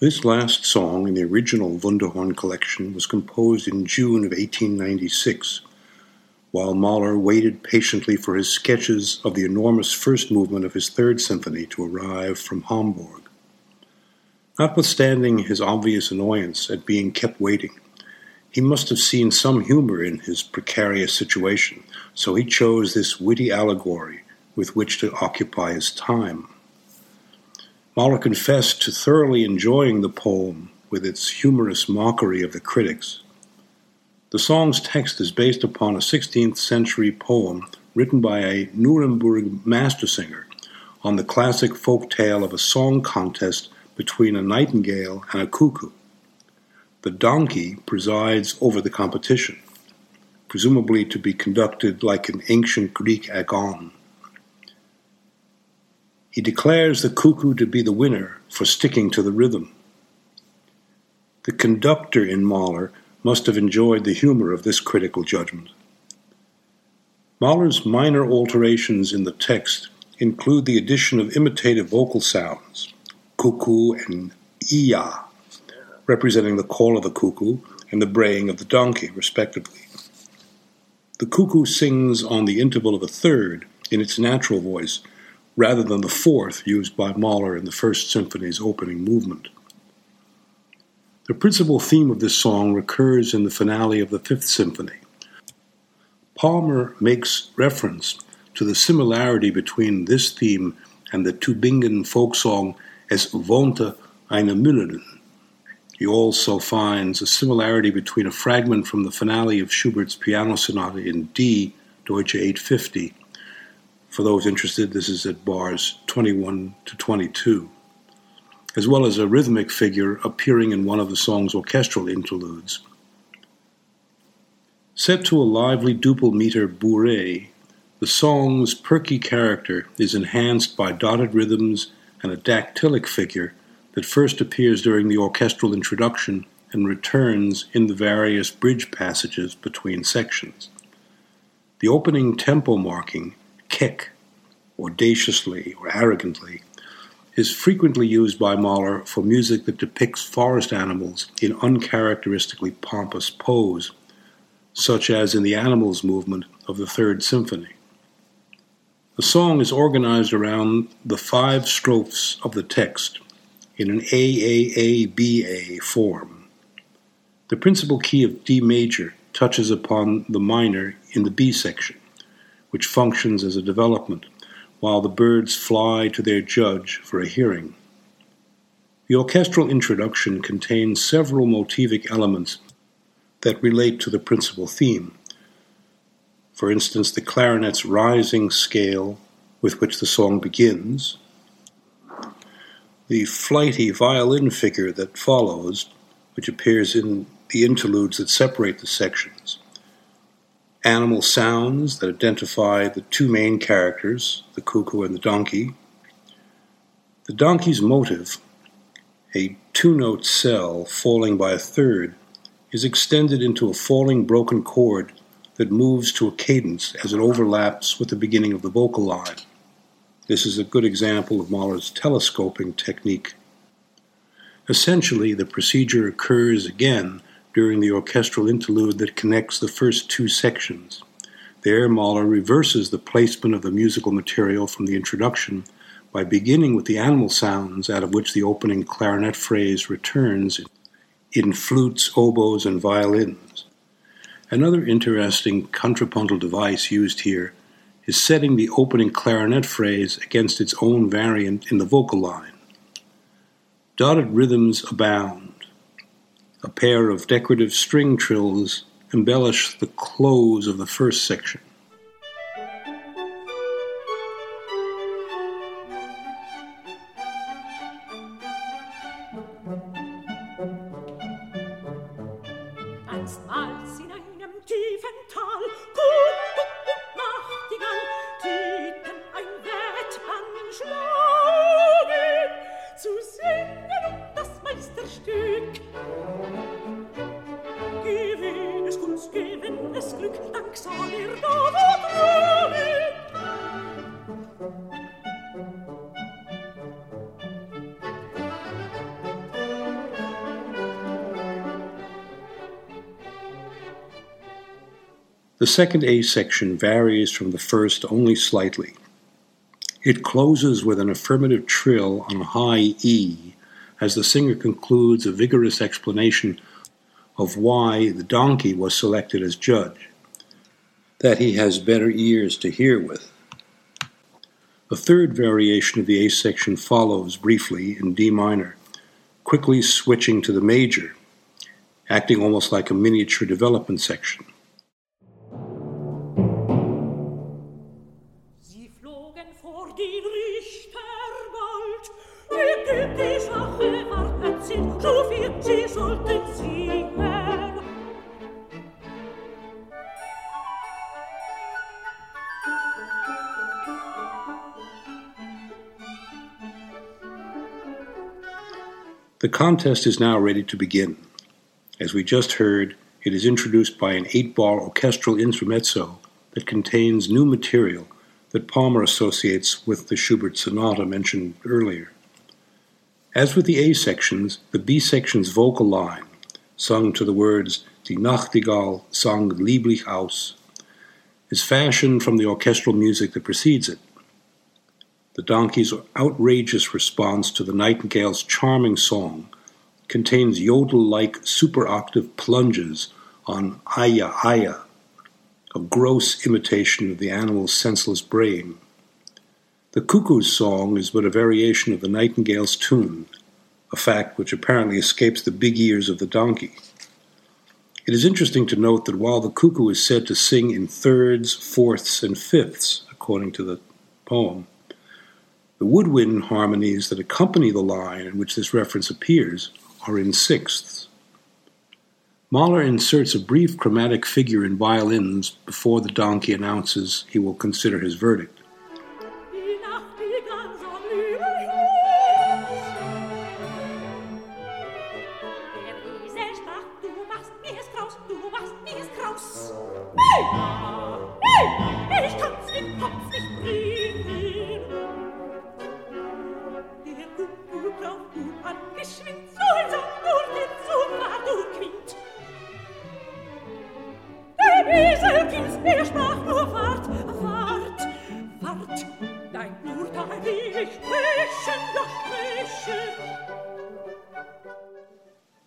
This last song in the original Wunderhorn collection was composed in June of 1896, while Mahler waited patiently for his sketches of the enormous first movement of his Third Symphony to arrive from Hamburg. Notwithstanding his obvious annoyance at being kept waiting, he must have seen some humor in his precarious situation, so he chose this witty allegory with which to occupy his time. Mahler confessed to thoroughly enjoying the poem with its humorous mockery of the critics. The song's text is based upon a 16th century poem written by a Nuremberg master singer on the classic folk tale of a song contest between a nightingale and a cuckoo. The donkey presides over the competition, presumably to be conducted like an ancient Greek agon. He declares the cuckoo to be the winner for sticking to the rhythm. The conductor in Mahler must have enjoyed the humor of this critical judgment. Mahler's minor alterations in the text include the addition of imitative vocal sounds, cuckoo and iya, representing the call of the cuckoo and the braying of the donkey, respectively. The cuckoo sings on the interval of a third in its natural voice rather than the fourth used by Mahler in the First Symphony's opening movement. The principal theme of this song recurs in the finale of the Fifth Symphony. Palmer makes reference to the similarity between this theme and the Tübingen folk song Es wohnte eine Müllerin. He also finds a similarity between a fragment from the finale of Schubert's Piano Sonata in D, Deutsch 850, for those interested, this is at bars 21 to 22, as well as a rhythmic figure appearing in one of the song's orchestral interludes. Set to a lively duple meter bourrée, the song's perky character is enhanced by dotted rhythms and a dactylic figure that first appears during the orchestral introduction and returns in the various bridge passages between sections. The opening tempo marking Keck, audaciously or arrogantly, is frequently used by Mahler for music that depicts forest animals in uncharacteristically pompous pose, such as in the Animals movement of the Third Symphony. The song is organized around the five strophes of the text in an AAABA form. The principal key of D major touches upon the minor in the B section which functions as a development, while the birds fly to their judge for a hearing. The orchestral introduction contains several motivic elements that relate to the principal theme. For instance, the clarinet's rising scale with which the song begins, the flighty violin figure that follows, which appears in the interludes that separate the sections, animal sounds that identify the two main characters, the cuckoo and the donkey. The donkey's motive, a two note cell falling by a third, is extended into a falling broken chord that moves to a cadence as it overlaps with the beginning of the vocal line. This is a good example of Mahler's telescoping technique. Essentially, the procedure occurs again during the orchestral interlude that connects the first two sections. There, Mahler reverses the placement of the musical material from the introduction by beginning with the animal sounds out of which the opening clarinet phrase returns in flutes, oboes, and violins. Another interesting contrapuntal device used here is setting the opening clarinet phrase against its own variant in the vocal line. Dotted rhythms abound a pair of decorative string trills embellish the close of the first section. The second A section varies from the first only slightly. It closes with an affirmative trill on high E as the singer concludes a vigorous explanation of why the donkey was selected as judge, that he has better ears to hear with. A third variation of the A section follows briefly in D minor, quickly switching to the major, acting almost like a miniature development section. The contest is now ready to begin. As we just heard, it is introduced by an eight bar orchestral intermezzo that contains new material that Palmer associates with the Schubert sonata mentioned earlier. As with the A sections, the B section's vocal line, sung to the words Die Nachtigall sang lieblich aus, is fashioned from the orchestral music that precedes it. The donkey's outrageous response to the nightingale's charming song contains yodel like super octave plunges on aya aya, a gross imitation of the animal's senseless braying. The cuckoo's song is but a variation of the nightingale's tune, a fact which apparently escapes the big ears of the donkey. It is interesting to note that while the cuckoo is said to sing in thirds, fourths, and fifths, according to the poem, the woodwind harmonies that accompany the line in which this reference appears are in sixths. Mahler inserts a brief chromatic figure in violins before the donkey announces he will consider his verdict.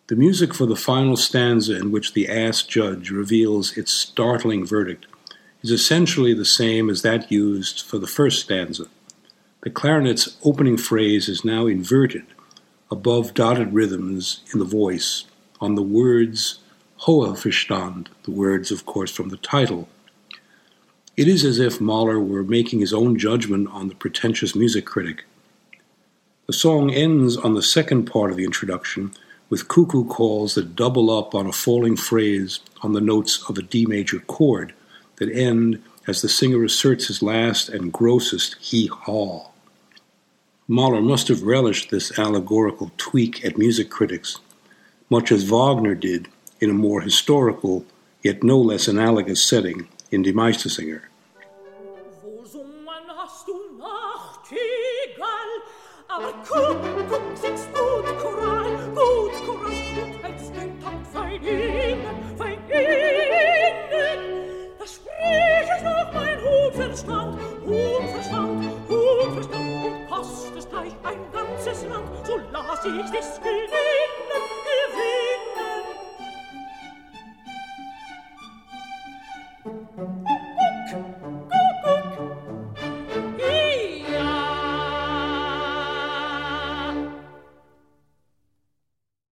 The music for the final stanza, in which the ass judge reveals its startling verdict, is essentially the same as that used for the first stanza. The clarinet's opening phrase is now inverted above dotted rhythms in the voice on the words Hohe Verstand, the words, of course, from the title. It is as if Mahler were making his own judgment on the pretentious music critic. The song ends on the second part of the introduction with cuckoo calls that double up on a falling phrase on the notes of a D major chord that end as the singer asserts his last and grossest hee haw. Mahler must have relished this allegorical tweak at music critics, much as Wagner did in a more historical, yet no less analogous setting in Die Meistersinger. Aber guck, guck, sitzt gut, Choral, gut, Choral, und hältst den Takt fein innen, fein innen. Da sprich ich noch mein Hutverstand, Hutverstand, Hutverstand, und kost es gleich ein ganzes Land, so lass ich dich gewinnen,